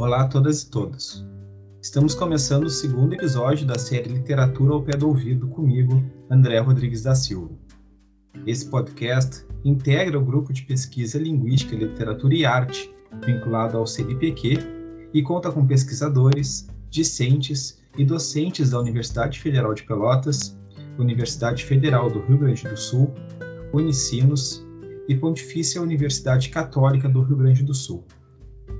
Olá a todas e todos. Estamos começando o segundo episódio da série Literatura ao Pé do Ouvido comigo, André Rodrigues da Silva. Esse podcast integra o grupo de pesquisa Linguística, Literatura e Arte, vinculado ao CNPq, e conta com pesquisadores, discentes e docentes da Universidade Federal de Pelotas, Universidade Federal do Rio Grande do Sul, Unicinos e Pontifícia Universidade Católica do Rio Grande do Sul.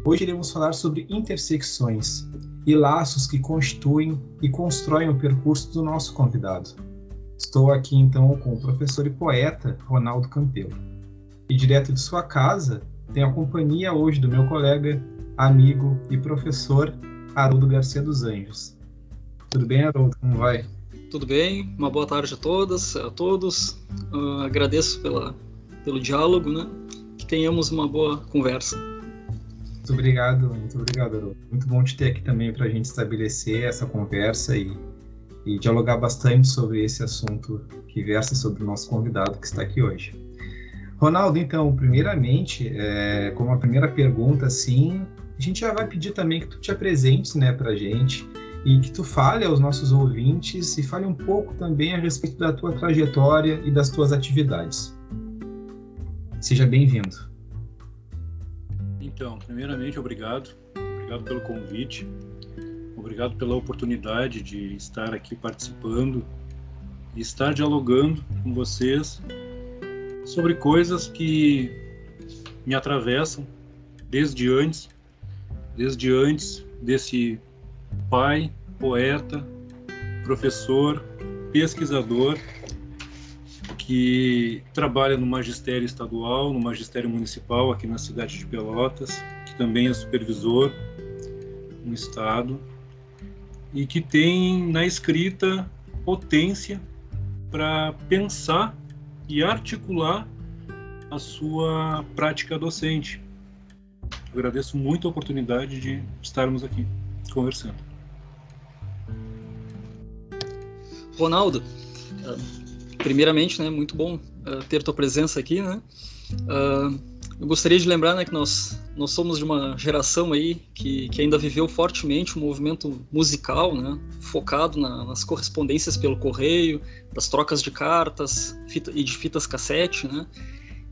Hoje iremos falar sobre intersecções e laços que constituem e constroem o percurso do nosso convidado. Estou aqui então com o professor e poeta Ronaldo Campelo. E direto de sua casa, tenho a companhia hoje do meu colega, amigo e professor Haroldo Garcia dos Anjos. Tudo bem, Haroldo? Como vai? Tudo bem, uma boa tarde a todas, a todos. Uh, agradeço pela, pelo diálogo, né? Que tenhamos uma boa conversa. Muito obrigado, muito obrigado, Haroldo. Muito bom te ter aqui também para a gente estabelecer essa conversa e, e dialogar bastante sobre esse assunto que versa sobre o nosso convidado que está aqui hoje. Ronaldo, então, primeiramente, é, como a primeira pergunta, assim, a gente já vai pedir também que tu te apresentes, né, para gente e que tu fale aos nossos ouvintes e fale um pouco também a respeito da tua trajetória e das tuas atividades. Seja bem-vindo. Então, primeiramente, obrigado. Obrigado pelo convite. Obrigado pela oportunidade de estar aqui participando e estar dialogando com vocês sobre coisas que me atravessam desde antes, desde antes desse pai, poeta, professor, pesquisador que trabalha no magistério estadual, no magistério municipal aqui na cidade de Pelotas, que também é supervisor no estado e que tem na escrita potência para pensar e articular a sua prática docente. agradeço muito a oportunidade de estarmos aqui conversando. Ronaldo, primeiramente, né, muito bom uh, ter tua presença aqui, né? Uh, eu gostaria de lembrar, né, que nós nós somos de uma geração aí que, que ainda viveu fortemente o um movimento musical, né, focado na, nas correspondências pelo correio, das trocas de cartas fita, e de fitas cassete, né?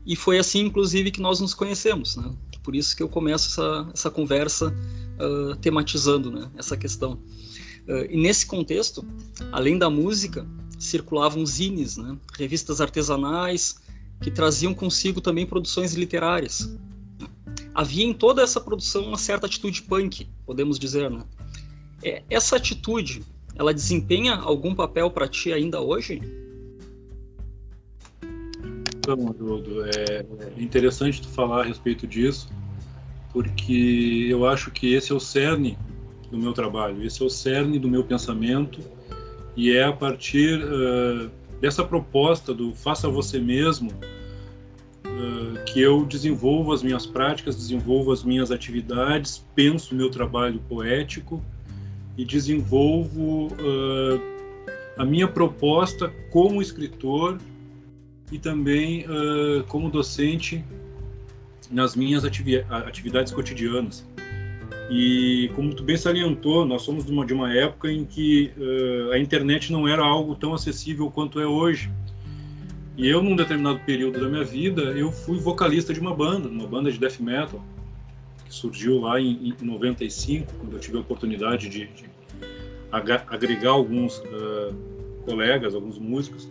E foi assim, inclusive, que nós nos conhecemos, né? Por isso que eu começo essa, essa conversa uh, tematizando, né, essa questão. E nesse contexto, além da música, circulavam zines, né? revistas artesanais, que traziam consigo também produções literárias. Havia em toda essa produção uma certa atitude punk, podemos dizer. Né? É, essa atitude, ela desempenha algum papel para ti ainda hoje? Então, é interessante tu falar a respeito disso, porque eu acho que esse é o cerne do meu trabalho, esse é o cerne do meu pensamento e é a partir uh, dessa proposta do faça você mesmo uh, que eu desenvolvo as minhas práticas, desenvolvo as minhas atividades, penso o meu trabalho poético e desenvolvo uh, a minha proposta como escritor e também como docente nas minhas atividades cotidianas. E como tu bem salientou, nós somos de uma, de uma época em que uh, a internet não era algo tão acessível quanto é hoje. E eu, num determinado período da minha vida, eu fui vocalista de uma banda, uma banda de death metal, que surgiu lá em, em 95, quando eu tive a oportunidade de, de agregar alguns uh, colegas, alguns músicos.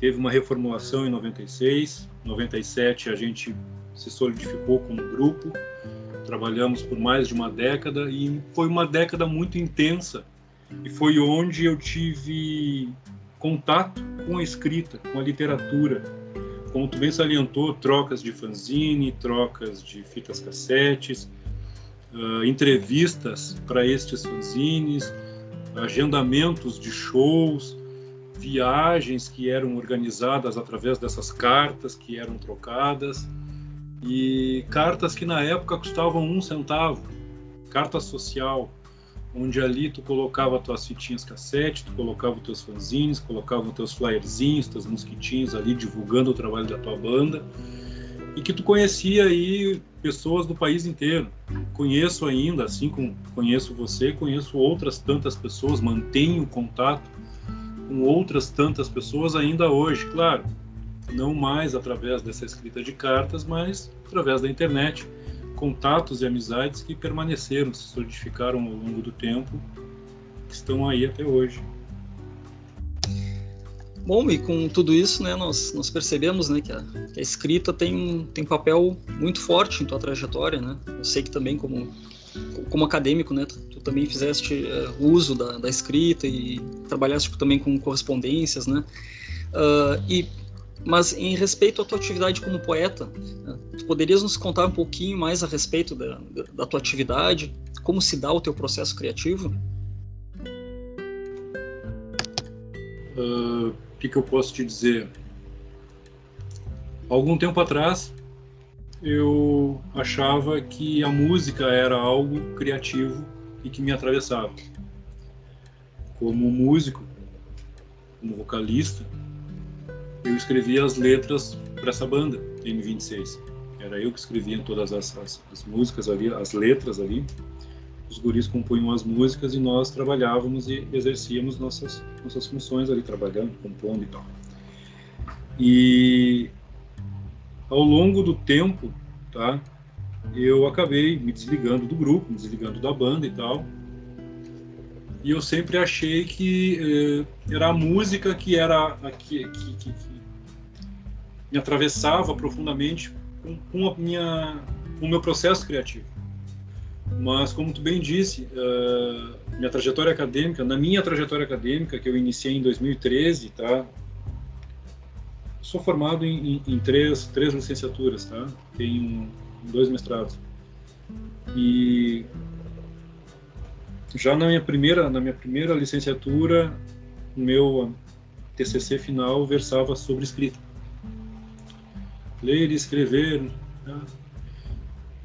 Teve uma reformulação em 96, 97 a gente se solidificou como grupo Trabalhamos por mais de uma década e foi uma década muito intensa. E foi onde eu tive contato com a escrita, com a literatura. Como tu bem salientou, trocas de fanzine, trocas de fitas cassetes, uh, entrevistas para estes fanzines, agendamentos de shows, viagens que eram organizadas através dessas cartas que eram trocadas e cartas que na época custavam um centavo, carta social, onde ali tu colocava tuas fitinhas cassete, tu colocava teus fanzines, colocava teus flyerzinhos, teus mosquitinhos ali divulgando o trabalho da tua banda. e que tu conhecia aí pessoas do país inteiro. Conheço ainda, assim como conheço você, conheço outras tantas pessoas, mantenho contato com outras tantas pessoas ainda hoje, claro, não mais através dessa escrita de cartas, mas através da internet, contatos e amizades que permaneceram, se solidificaram ao longo do tempo, que estão aí até hoje. Bom, e com tudo isso, né, nós, nós percebemos, né, que a, que a escrita tem tem um papel muito forte em tua trajetória, né? Eu sei que também como como acadêmico, né, tu, tu também fizeste uh, uso da, da, escrita e trabalhaste também com correspondências, né? Uh, e mas em respeito à tua atividade como poeta, né, tu poderias nos contar um pouquinho mais a respeito da, da, tua atividade, como se dá o teu processo criativo? Uh, o que, que eu posso te dizer? Algum tempo atrás, eu achava que a música era algo criativo e que me atravessava. Como músico, como vocalista, eu escrevia as letras para essa banda, M26. Era eu que escrevia todas as, as, as músicas ali, as letras ali os guris compunham as músicas e nós trabalhávamos e exercíamos nossas, nossas funções ali, trabalhando, compondo e tal. E ao longo do tempo, tá, eu acabei me desligando do grupo, me desligando da banda e tal. E eu sempre achei que eh, era a música que era a, que, que, que, me atravessava profundamente com, com, a minha, com o meu processo criativo. Mas, como tu bem disse, uh, minha trajetória acadêmica, na minha trajetória acadêmica, que eu iniciei em 2013, tá? Sou formado em, em, em três, três licenciaturas, tá? Tenho dois mestrados. E já na minha primeira, na minha primeira licenciatura, meu TCC final versava sobre escrita. Ler e escrever, tá?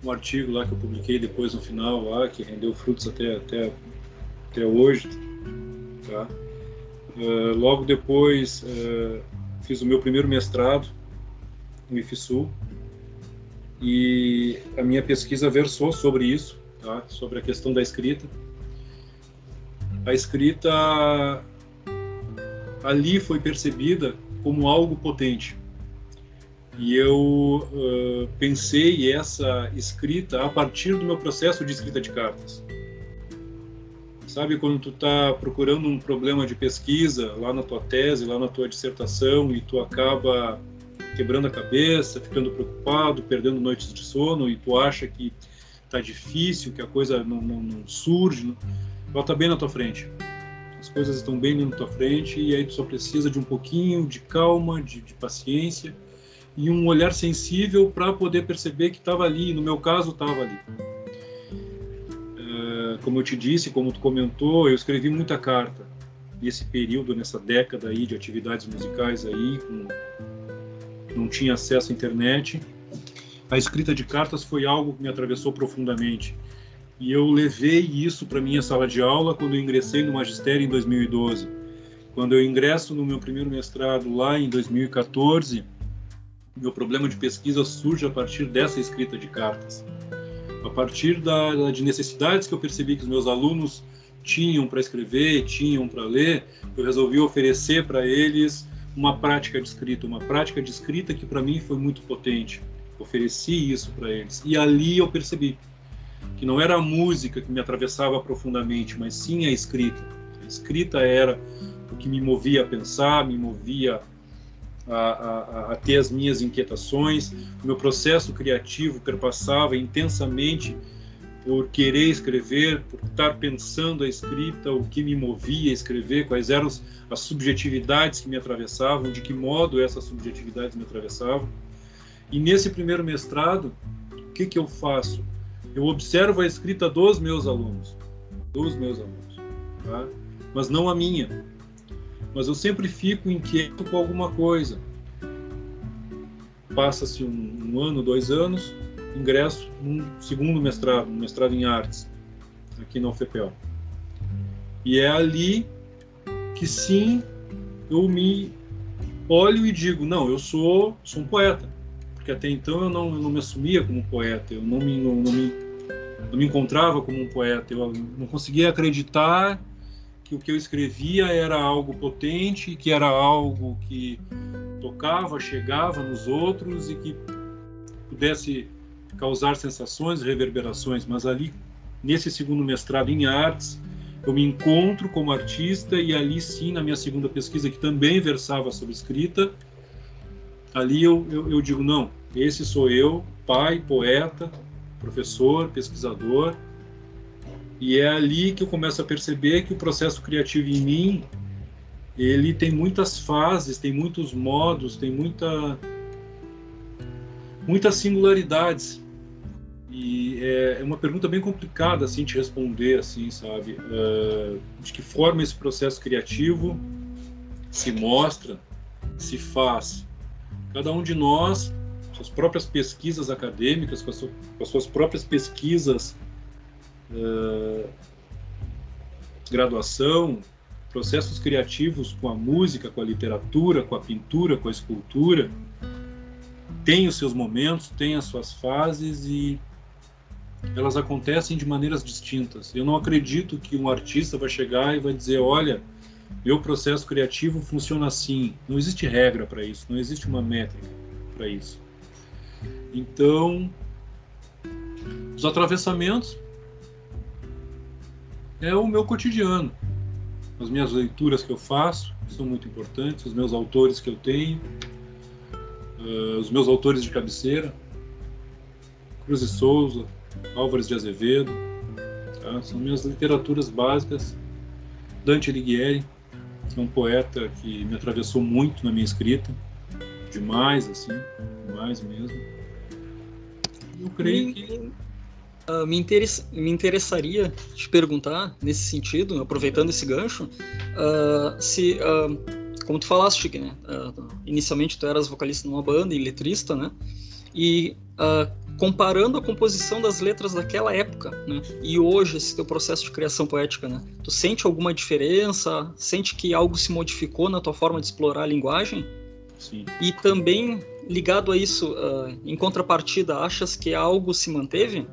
um artigo lá que eu publiquei depois no final lá que rendeu frutos até até até hoje tá? Uh, logo depois uh, fiz o meu primeiro mestrado no IFSU e a minha pesquisa versou sobre isso tá? Sobre a questão da escrita. A escrita ali foi percebida como algo potente e eu uh, pensei essa escrita a partir do meu processo de escrita de cartas. Sabe quando tu está procurando um problema de pesquisa lá na tua tese, lá na tua dissertação e tu acaba quebrando a cabeça, ficando preocupado, perdendo noites de sono e tu acha que está difícil, que a coisa não, não, não surge, não... ela está bem na tua frente. As coisas estão bem na tua frente e aí tu só precisa de um pouquinho de calma, de, de paciência e um olhar sensível para poder perceber que estava ali, no meu caso estava ali. É, como eu te disse, como tu comentou, eu escrevi muita carta nesse período, nessa década aí de atividades musicais aí, com, não tinha acesso à internet. A escrita de cartas foi algo que me atravessou profundamente. E eu levei isso para minha sala de aula quando ingressei no magistério em 2012. Quando eu ingresso no meu primeiro mestrado lá em 2014, meu problema de pesquisa surge a partir dessa escrita de cartas. A partir da, de necessidades que eu percebi que os meus alunos tinham para escrever, tinham para ler, eu resolvi oferecer para eles uma prática de escrita, uma prática de escrita que para mim foi muito potente. Ofereci isso para eles. E ali eu percebi que não era a música que me atravessava profundamente, mas sim a escrita. A escrita era o que me movia a pensar, me movia a, a, a, ter as minhas inquietações. O meu processo criativo perpassava intensamente por querer escrever, por estar pensando a escrita, o que me movia a escrever, quais eram as subjetividades que me atravessavam, de que modo essas subjetividades me atravessavam. E nesse primeiro mestrado, o que, que eu faço? Eu observo a escrita dos meus alunos, dos meus alunos, tá? mas não a minha mas eu sempre fico inquieto com alguma coisa. Passa-se um, um, ano, dois anos, ingresso num segundo mestrado, um mestrado em artes, aqui na UFPEL. E é ali que sim eu me olho e digo, não, eu sou, sou um poeta. porque até então eu não, eu não me assumia como poeta, eu não me, não, não me, não me encontrava como um poeta, eu não conseguia acreditar que o que eu escrevia era algo potente, que era algo que tocava, chegava nos outros e que pudesse causar sensações, reverberações, mas ali nesse segundo mestrado em artes, eu me encontro como artista e ali sim, na minha segunda pesquisa, que também versava sobre escrita, ali eu, eu, eu digo: não, esse sou eu, pai, poeta, professor, pesquisador, e é ali que eu começo a perceber que o processo criativo em mim ele tem muitas fases, tem muitos modos, tem muita muitas singularidades. E é, é, uma pergunta bem complicada assim de responder assim sabe? Uh, de que forma esse processo criativo se mostra se faz. Cada um de nós suas próprias pesquisas acadêmicas com, as suas próprias pesquisas uh, graduação processos criativos com a música com a literatura com a pintura com a escultura tem os seus momentos tem as suas fases e elas acontecem de maneiras distintas. Eu não acredito que um artista vai chegar e vai dizer, olha, meu processo criativo funciona assim. Não existe regra para isso, não existe uma métrica para isso. Então, os atravessamentos é o meu cotidiano. As minhas leituras que eu faço são muito importantes, os meus autores que eu tenho, uh, os meus autores de cabeceira, Cruz e Souza, Álvares de Azevedo, tá? são minhas literaturas básicas. Dante Alighieri, que é um poeta que me atravessou muito na minha escrita, demais, assim, demais mesmo. Eu creio que. Uh, me, me interessaria te perguntar, nesse sentido, aproveitando esse gancho, uh, se, uh, como tu falaste, né, inicialmente tu eras vocalista numa banda e letrista, né, e comparando a composição das letras daquela época, né? E hoje esse teu processo de criação poética, né? Tu sente alguma diferença? Sente que algo se modificou na tua forma de explorar a linguagem? Sim. E também ligado a isso, em contrapartida, achas que algo se manteve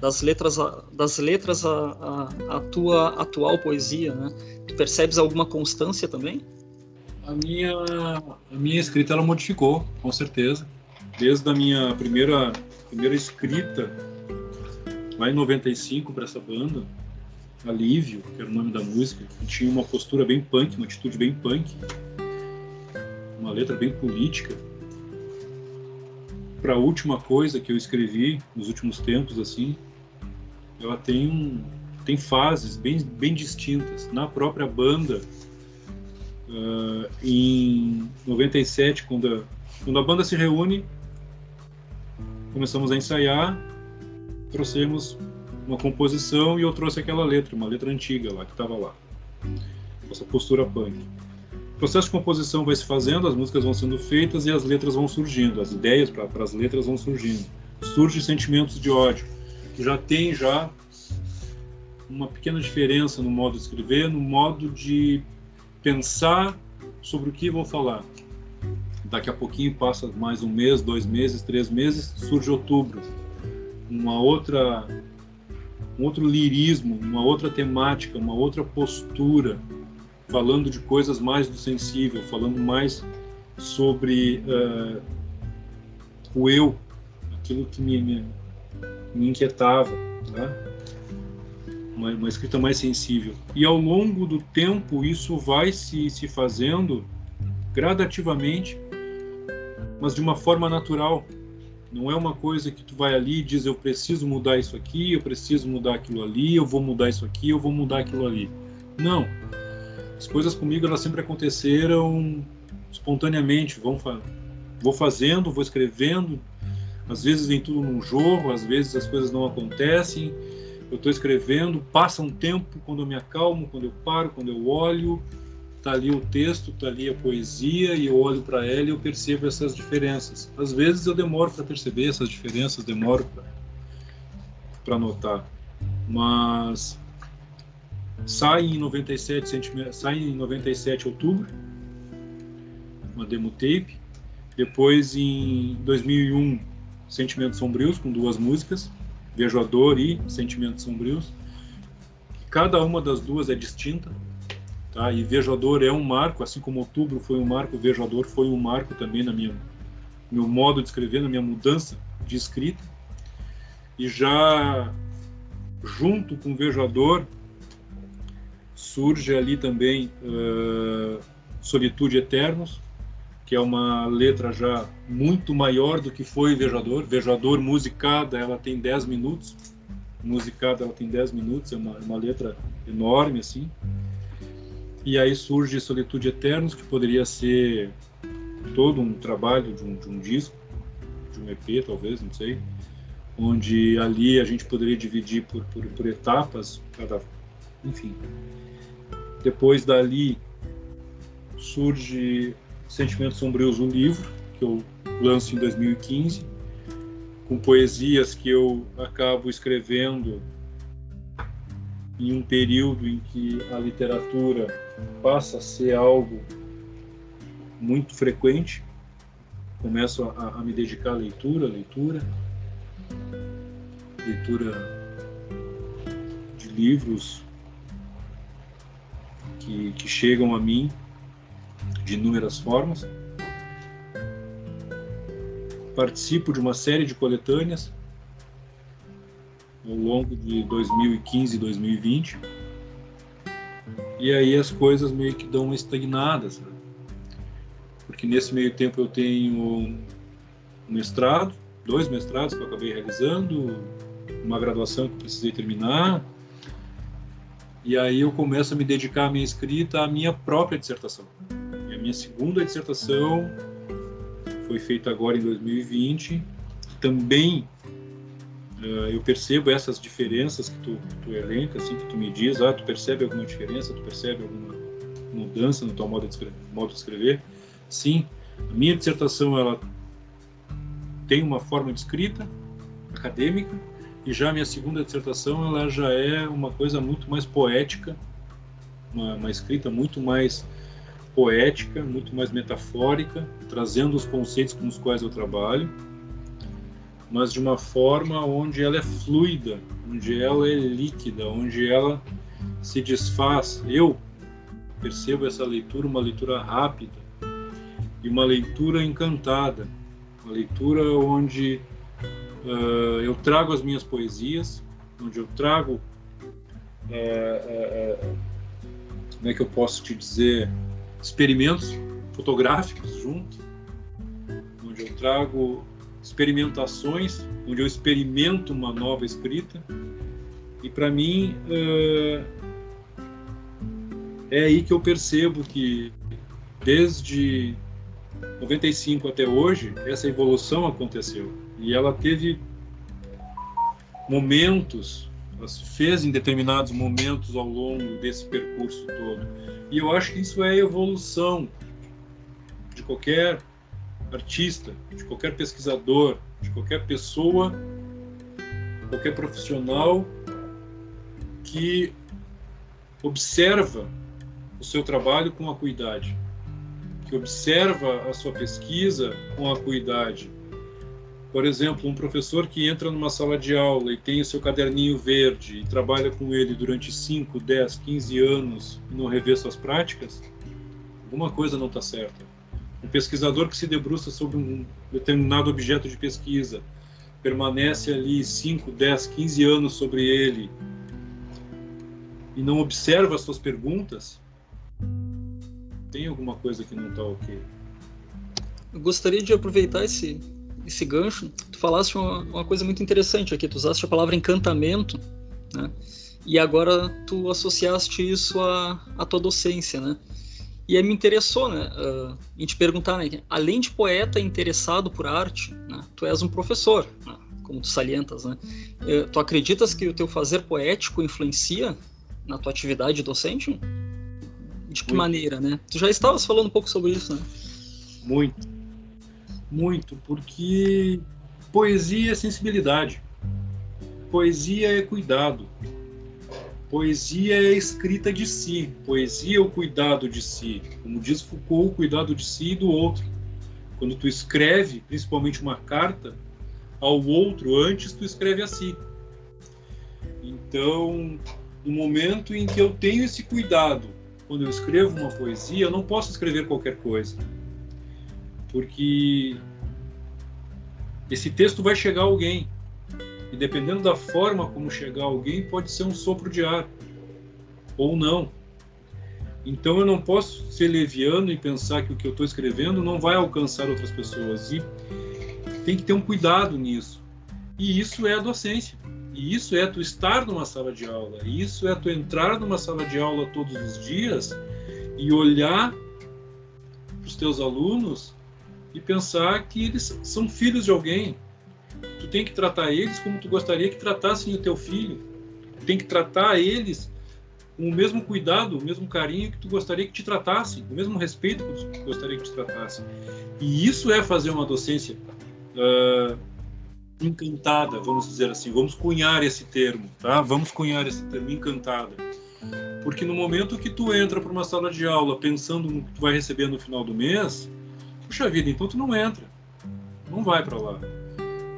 das letras a, das letras a, a, a tua atual poesia, né? Tu percebes alguma constância também? A minha a minha escrita ela modificou, com certeza desde a minha primeira primeira escrita lá em 95 para essa banda, Alívio, que era o nome da música, que tinha uma postura bem punk, uma atitude bem punk, uma letra bem política. Para a última coisa que eu escrevi nos últimos tempos assim, ela tem um, tem fases bem bem distintas. Na própria banda, uh, em 97, quando a, quando a banda se reúne, começamos a ensaiar, trouxemos uma composição e eu trouxe aquela letra, uma letra antiga lá que estava lá, essa postura punk. O processo de composição vai se fazendo, as músicas vão sendo feitas e as letras vão surgindo, as ideias para as letras vão surgindo. Surgem sentimentos de ódio, já tem já uma pequena diferença no modo de escrever, no modo de pensar sobre o que vou falar. Daqui a pouquinho passa mais um mês, dois meses, três meses, surge outubro, uma outra, um outro lirismo, uma outra temática, uma outra postura, falando de coisas mais do sensível, falando mais sobre uh, o eu, aquilo que me, me, me inquietava, tá? uma, uma escrita mais sensível. E ao longo do tempo isso vai se, se fazendo gradativamente mas de uma forma natural. Não é uma coisa que tu vai ali e diz eu preciso mudar isso aqui, eu preciso mudar aquilo ali, eu vou mudar isso aqui, eu vou mudar aquilo ali. Não. As coisas comigo elas sempre aconteceram espontaneamente, vão fa vou fazendo, vou escrevendo. Às vezes vem tudo num jogo, às vezes as coisas não acontecem. Eu estou escrevendo, passa um tempo quando eu me acalmo, quando eu paro, quando eu olho, Está ali o texto, está ali a poesia, e eu olho para ela e eu percebo essas diferenças. Às vezes eu demoro para perceber essas diferenças, demoro para notar. Mas sai em 97, sai em 97 outubro, uma demo tape, Depois, em 2001, Sentimentos Sombrios, com duas músicas, Vejo a Dor e Sentimentos Sombrios. Cada uma das duas é distinta, tá? E Vejo a Dor é um marco, assim como Outubro foi um marco, Vejo a Dor foi um marco também na minha meu modo de escrever, na minha mudança de escrita. E já junto com Vejo a Dor surge ali também uh, Solitude Eternos, que é uma letra já muito maior do que foi Vejador. Vejador musicada, ela tem 10 minutos. Musicada, ela tem 10 minutos, é uma, uma letra enorme assim. E aí surge Solitude Eternos, que poderia ser todo um trabalho de um, de um disco, de um EP talvez, não sei, onde ali a gente poderia dividir por, por, por etapas, cada, enfim. Depois dali surge Sentimentos Sombrios, o livro, que eu lanço em 2015, com poesias que eu acabo escrevendo em um período em que a literatura passa a ser algo muito frequente. Começo a, a me dedicar à leitura, leitura, leitura de livros que, que chegam a mim de inúmeras formas. Participo de uma série de coletâneas ao longo de 2015 e 2020. E aí as coisas meio que dão uma estagnada, sabe? Porque nesse meio tempo eu tenho um mestrado, dois mestrados que eu acabei realizando, uma graduação que precisei terminar. E aí eu começo a me dedicar à minha escrita, à minha própria dissertação minha segunda dissertação foi feita agora em 2020. Também uh, eu percebo essas diferenças que tu, tu elenca, assim, que tu me diz, ah, tu percebe alguma diferença, tu percebe alguma mudança no teu modo de escrever? Modo de escrever? Sim, a minha dissertação ela tem uma forma de escrita acadêmica e já a minha segunda dissertação ela já é uma coisa muito mais poética, uma, uma escrita muito mais poética, muito mais metafórica, trazendo os conceitos com os quais eu trabalho, mas de uma forma onde ela é fluida, onde ela é líquida, onde ela se desfaz. Eu percebo essa leitura uma leitura rápida e uma leitura encantada, uma leitura onde uh, eu trago as minhas poesias, onde eu trago uh, uh, como é que eu posso te dizer experimentos fotográficos junto, onde eu trago experimentações, onde eu experimento uma nova escrita. E para mim é, é aí que eu percebo que desde 95 até hoje essa evolução aconteceu e ela teve momentos, ela se fez em determinados momentos ao longo desse percurso todo e eu acho que isso é evolução de qualquer artista, de qualquer pesquisador, de qualquer pessoa, qualquer profissional que observa o seu trabalho com acuidade, que observa a sua pesquisa com acuidade. Por exemplo, um professor que entra numa sala de aula e tem o seu caderninho verde e trabalha com ele durante 5, 10, 15 anos e não revê suas práticas, alguma coisa não está certa. Um pesquisador que se debruça sobre um determinado objeto de pesquisa, permanece ali 5, 10, 15 anos sobre ele e não observa as suas perguntas, tem alguma coisa que não está ok. Eu gostaria de aproveitar esse esse gancho, tu falaste uma, uma, coisa muito interessante aqui, tu usaste a palavra encantamento, né? E agora tu associaste isso à, à tua docência, né? E aí me interessou, né, uh, em te perguntar, né, além de poeta interessado por arte, né, tu és um professor, né, como tu salientas, né? Uh, tu acreditas que o teu fazer poético influencia na tua atividade docente? De que Muito. maneira, né? Tu já estavas falando um pouco sobre isso, né? Muito muito, porque poesia é sensibilidade, poesia é cuidado, poesia é escrita de si, poesia é o cuidado de si, como diz Foucault, o cuidado de si e do outro. Quando tu escreve, principalmente uma carta ao outro, antes tu escreve a si. Então, no momento em que eu tenho esse cuidado, quando eu escrevo uma poesia, eu não posso escrever qualquer coisa. Porque esse texto vai chegar a alguém. E dependendo da forma como chegar a alguém, pode ser um sopro de ar ou não. Então eu não posso ser leviano e pensar que o que eu estou escrevendo não vai alcançar outras pessoas. E tem que ter um cuidado nisso. E isso é a docência. E isso é tu estar numa sala de aula. E isso é tu entrar numa sala de aula todos os dias e olhar para os teus alunos e pensar que eles são filhos de alguém. Tu tem que tratar eles como tu gostaria que tratassem o teu filho. Tu tem que tratar eles com o mesmo cuidado, o mesmo carinho que tu gostaria que te tratassem, o mesmo respeito que tu gostaria que te tratassem. E isso é fazer uma docência uh, encantada, vamos dizer assim. Vamos cunhar esse termo, tá? Vamos cunhar esse termo, encantada. Porque no momento que tu entra para uma sala de aula pensando no que tu vai receber no final do mês, puxa vida, então tu não entra, não vai para lá.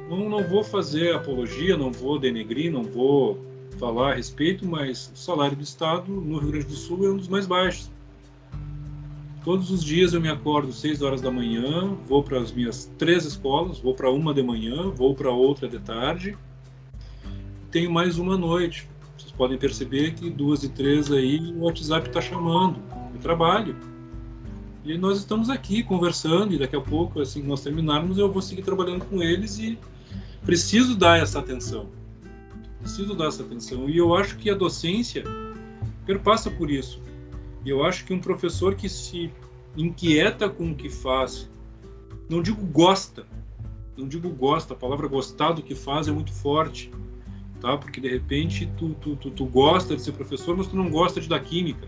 Não, não vou fazer apologia, não vou denegrir, não vou falar a respeito, mas o salário do Estado no Rio Grande do Sul é um dos mais baixos. Todos os dias eu me acordo 6 horas da manhã, vou para as minhas três escolas, vou para uma de manhã, vou para outra de tarde, tenho mais uma noite. Vocês podem perceber que duas e três aí o WhatsApp está chamando, eu trabalho. E nós estamos aqui conversando e daqui a pouco, assim que nós terminarmos, eu vou seguir trabalhando com eles e preciso dar essa atenção preciso dar essa atenção. E eu acho que a docência perpassa por isso. E eu acho que um professor que se inquieta com o que faz, não digo gosta, não digo gosta, a palavra gostar do que faz é muito forte, tá? Porque de repente tu, tu, tu, tu gosta de ser professor, mas tu não gosta de dar química,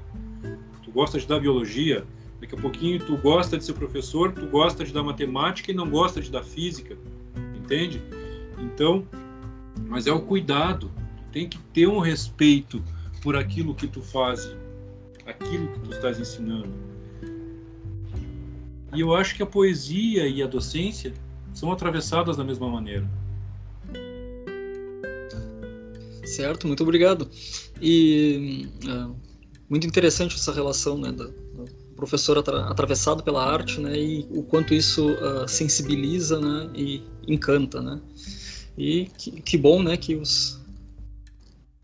tu gosta de dar biologia, daqui a pouquinho tu gosta de ser professor, tu gosta de dar matemática e não gosta de dar física, entende? Então, mas é o cuidado. Tem que ter um respeito por aquilo que tu faz, aquilo que tu estás ensinando. E eu acho que a poesia e a docência são atravessadas da mesma maneira. Certo, muito obrigado. E uh, muito interessante essa relação né, da, professor atra atravessado pela arte, né, e o quanto isso uh, sensibiliza, né, e encanta, né. E que, que bom, né, que os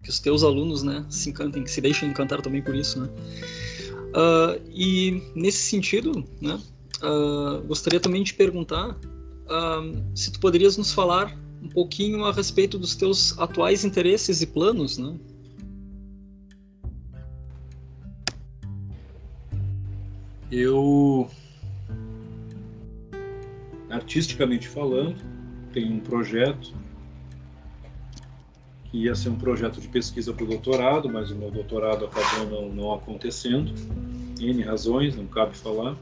que os teus alunos, né, se encantem, que se deixem encantar também por isso, né. Uh, e nesse sentido, né, uh, gostaria também de perguntar se tu poderias nos falar um pouquinho a respeito dos teus atuais interesses e planos, né? Eu, artisticamente falando, tenho um projeto que ia ser um projeto de pesquisa para o doutorado, mas o meu doutorado acabou não, não acontecendo, N razões, não cabe falar.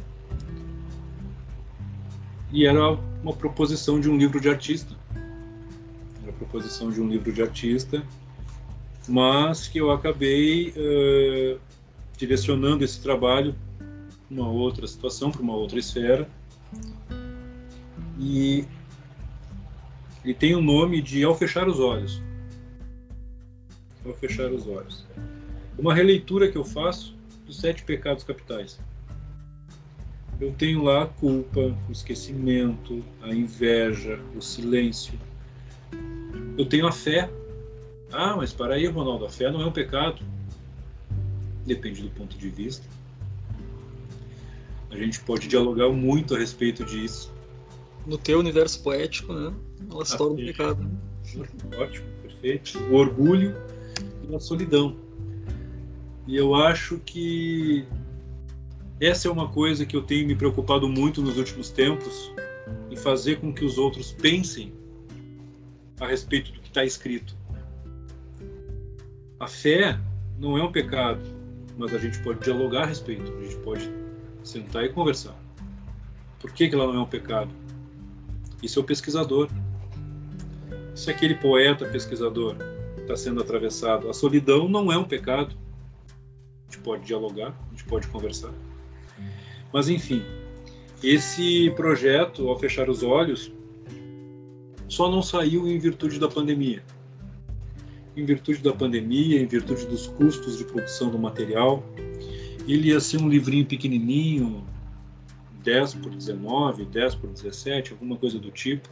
E era uma proposição de um livro de artista. Era a proposição de um livro de artista, mas que eu acabei uh, direcionando esse trabalho uma outra situação, para uma outra esfera. E ele tem o nome de Ao Fechar os Olhos. Ao Fechar os Olhos. Uma releitura que eu faço dos Sete Pecados Capitais. Eu tenho lá a culpa, o esquecimento, a inveja, o silêncio. Eu tenho a fé. Ah, mas para aí, Ronaldo, a fé não é um pecado. Depende do ponto de vista. A gente pode dialogar muito a respeito disso no teu universo poético, né? Ela se torna um pecado. Né? Ótimo, perfeito. O orgulho e a solidão. E eu acho que essa é uma coisa que eu tenho me preocupado muito nos últimos tempos, em fazer com que os outros pensem a respeito do que está escrito. A fé não é um pecado, mas a gente pode dialogar a respeito, a gente pode sentar e conversar. Por que, que ela não é um pecado? Isso é o pesquisador. É aquele poeta pesquisador está sendo atravessado. A solidão não é um pecado. A gente pode dialogar, a gente pode conversar. Mas, enfim, esse projeto, ao fechar os olhos, só não saiu em virtude da pandemia. Em virtude da pandemia, em virtude dos custos de produção do material, ele ia ser um livrinho pequenininho, 10 por 19, 10 por 17, alguma coisa do tipo,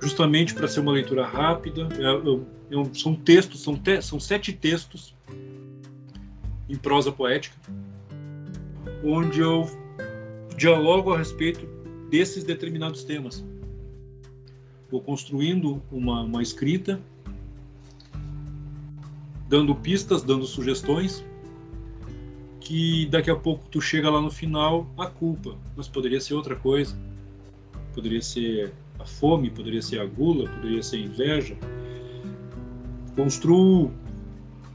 justamente para ser uma leitura rápida. É, é, é são textos, são, te, são sete textos em prosa poética, onde eu dialogo a respeito desses determinados temas. Vou construindo uma, uma escrita, dando pistas, dando sugestões, que daqui a pouco tu chega lá no final, a culpa, mas poderia ser outra coisa. Poderia ser a fome, poderia ser a gula, poderia ser a inveja. Construo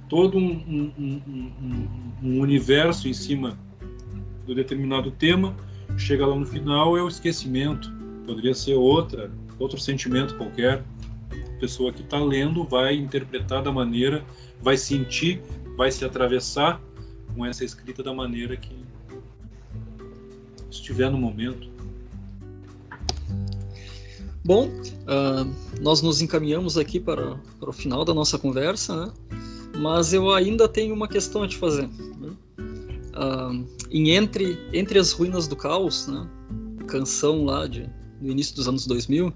todo um, um, um, um universo em cima do determinado tema chega lá no final é o esquecimento. Poderia ser outra, outro sentimento qualquer. A pessoa que está lendo vai interpretar da maneira, vai sentir, vai se atravessar com essa escrita da maneira que estiver no momento. Bom, uh, nós nos encaminhamos aqui para, para o final da nossa conversa, né? mas eu ainda tenho uma questão a te fazer. Uh, em entre, entre as ruínas do caos, né, canção lá de, do início dos anos 2000, uh,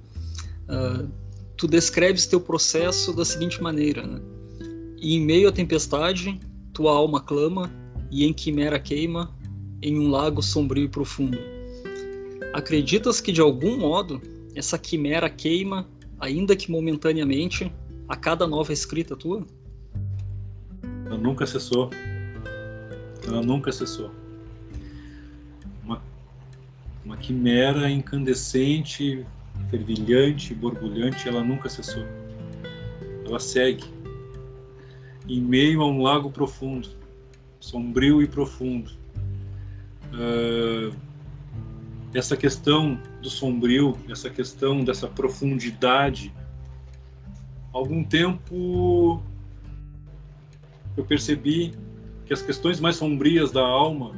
ah, tu descreves teu processo da seguinte maneira, né? E em meio à tempestade, tua alma clama, e em quimera queima, em um lago sombrio e profundo. Acreditas que de algum modo essa quimera queima, ainda que momentaneamente, a cada nova escrita tua? Eu nunca cessou. Ela nunca cessou. Uma, uma quimera incandescente, fervilhante, borbulhante, ela nunca cessou. Ela segue em meio a um lago profundo, sombrio e profundo. Uh, essa questão do sombrio, essa questão dessa profundidade, algum tempo eu percebi que as questões mais sombrias da alma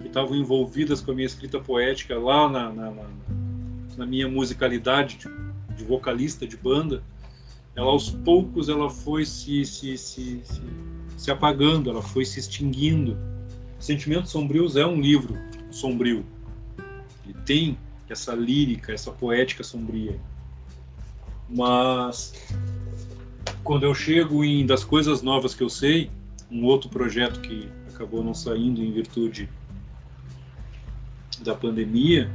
que estavam envolvidas com a minha escrita poética lá na, na, na, na minha musicalidade de, de, vocalista de banda, ela aos poucos ela foi se, se, se, se, se apagando, ela foi se extinguindo. Sentimentos Sombrios é um livro sombrio. Ele tem essa lírica, essa poética sombria. Mas quando eu chego em das coisas novas que eu sei, um outro projeto que acabou não saindo em virtude da pandemia,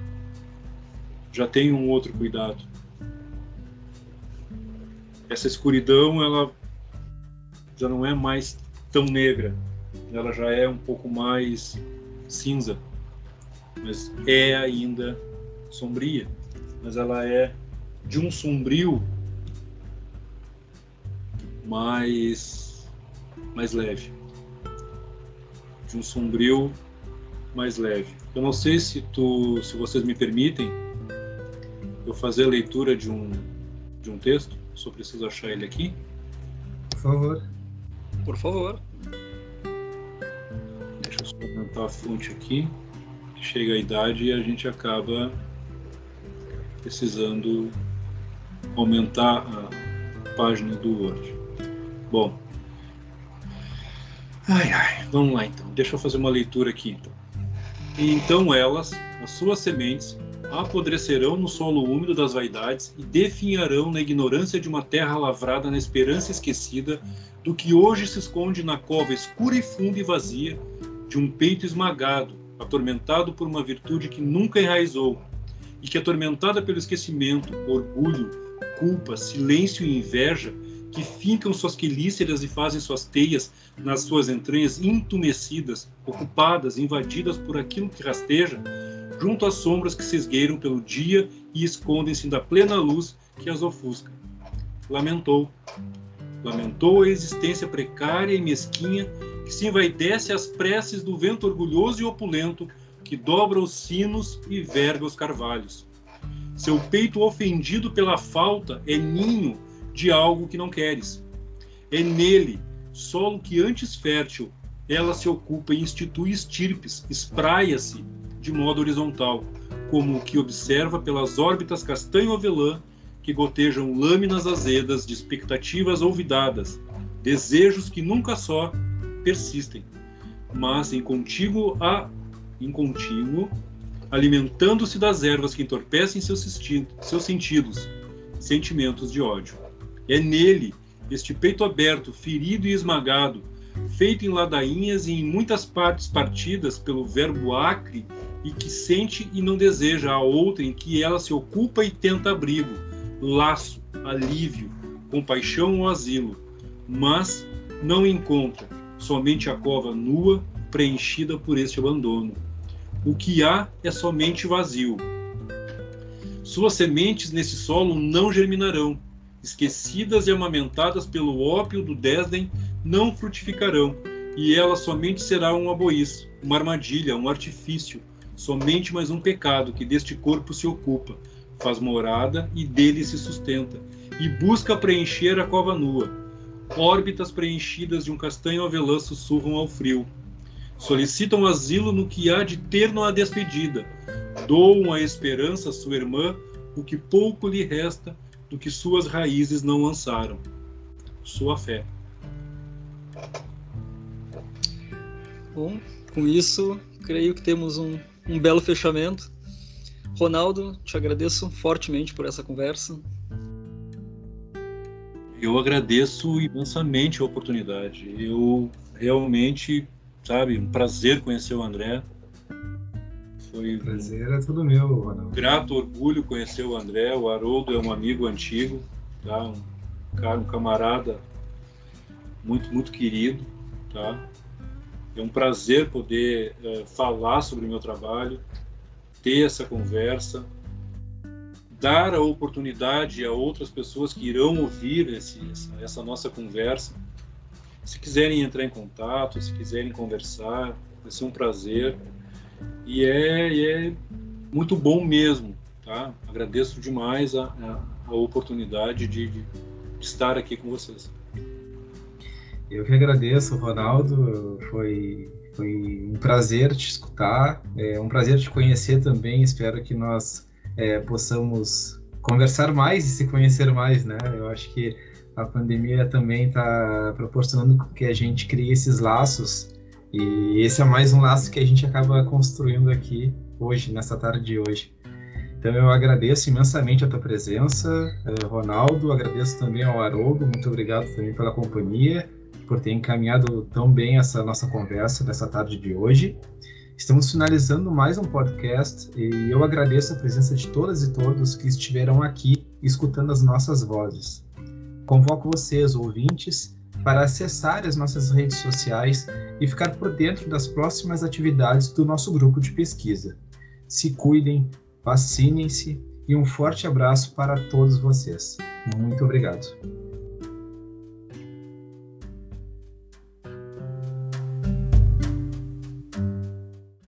já tem um outro cuidado. Essa escuridão, ela já não é mais tão negra, ela já é um pouco mais cinza, mas é ainda sombria, mas ela é de um sombrio mais mais leve, de um sombrio mais leve. Eu não sei se tu, se vocês me permitem, eu fazer a leitura de um de um texto. Só preciso achar ele aqui. Por favor. Por favor. Deixa eu só aumentar a fonte aqui. Chega a idade e a gente acaba precisando aumentar a página do Word. Bom, Ai, ai, vamos lá então. Deixa eu fazer uma leitura aqui então. E então elas, as suas sementes, apodrecerão no solo úmido das vaidades e definharão na ignorância de uma terra lavrada na esperança esquecida do que hoje se esconde na cova escura e funda e vazia de um peito esmagado, atormentado por uma virtude que nunca enraizou e que atormentada pelo esquecimento, orgulho, culpa, silêncio e inveja que fincam suas quelíceras e fazem suas teias nas suas entranhas intumescidas, ocupadas, invadidas por aquilo que rasteja, junto às sombras que se esgueiram pelo dia e escondem-se da plena luz que as ofusca. Lamentou. Lamentou a existência precária e mesquinha que se envaidece às preces do vento orgulhoso e opulento que dobra os sinos e verga os carvalhos. Seu peito ofendido pela falta é ninho de algo que não queres. É nele, solo que antes fértil, ela se ocupa e institui estirpes, espraia-se de modo horizontal, como o que observa pelas órbitas castanho-avelã que gotejam lâminas azedas de expectativas olvidadas, desejos que nunca só persistem, mas em contíguo a em contínuo, alimentando-se das ervas que entorpecem seus, seus sentidos, sentimentos de ódio. É nele, este peito aberto, ferido e esmagado, feito em ladainhas e em muitas partes partidas pelo verbo acre e que sente e não deseja a outra em que ela se ocupa e tenta abrigo, laço, alívio, compaixão ou asilo, mas não encontra, somente a cova nua preenchida por este abandono. O que há é somente vazio. Suas sementes nesse solo não germinarão, esquecidas e amamentadas pelo ópio do desdém, não frutificarão, e ela somente será um aboiço, uma armadilha, um artifício, somente mais um pecado que deste corpo se ocupa, faz morada e dele se sustenta, e busca preencher a cova nua. Órbitas preenchidas de um castanho avelã sussurram ao frio. Solicitam asilo no que há de terno à despedida. Doam a esperança à sua irmã o que pouco lhe resta do que suas raízes não lançaram. Sua fé. Bom, com isso, creio que temos um, um belo fechamento. Ronaldo, te agradeço fortemente por essa conversa. Eu agradeço imensamente a oportunidade. Eu realmente, sabe, um prazer conhecer o André. Foi prazer é tudo meu, Ronaldo. Um grato orgulho conhecer o André. O Haroldo é um amigo antigo, tá? Um cara, um camarada muito, muito querido, tá? É um prazer poder é, falar sobre o meu trabalho, ter essa conversa, dar a oportunidade a outras pessoas que irão ouvir esse, essa, essa nossa conversa. Se quiserem entrar em contato, se quiserem conversar, vai ser um prazer. E é, é muito bom mesmo, tá? Agradeço demais a, a, a oportunidade de, de estar aqui com vocês. Eu que agradeço, Ronaldo. Foi, foi um prazer te escutar, é um prazer te conhecer também. Espero que nós é, possamos conversar mais e se conhecer mais, né? Eu acho que a pandemia também está proporcionando que a gente crie esses laços e esse é mais um laço que a gente acaba construindo aqui hoje, nessa tarde de hoje. Então eu agradeço imensamente a tua presença, eh, Ronaldo, agradeço também ao Haroldo, muito obrigado também pela companhia por ter encaminhado tão bem essa nossa conversa dessa tarde de hoje. Estamos finalizando mais um podcast e eu agradeço a presença de todas e todos que estiveram aqui escutando as nossas vozes. Convoco vocês, ouvintes, para acessar as nossas redes sociais e ficar por dentro das próximas atividades do nosso grupo de pesquisa. Se cuidem, vacinem-se e um forte abraço para todos vocês. Muito obrigado.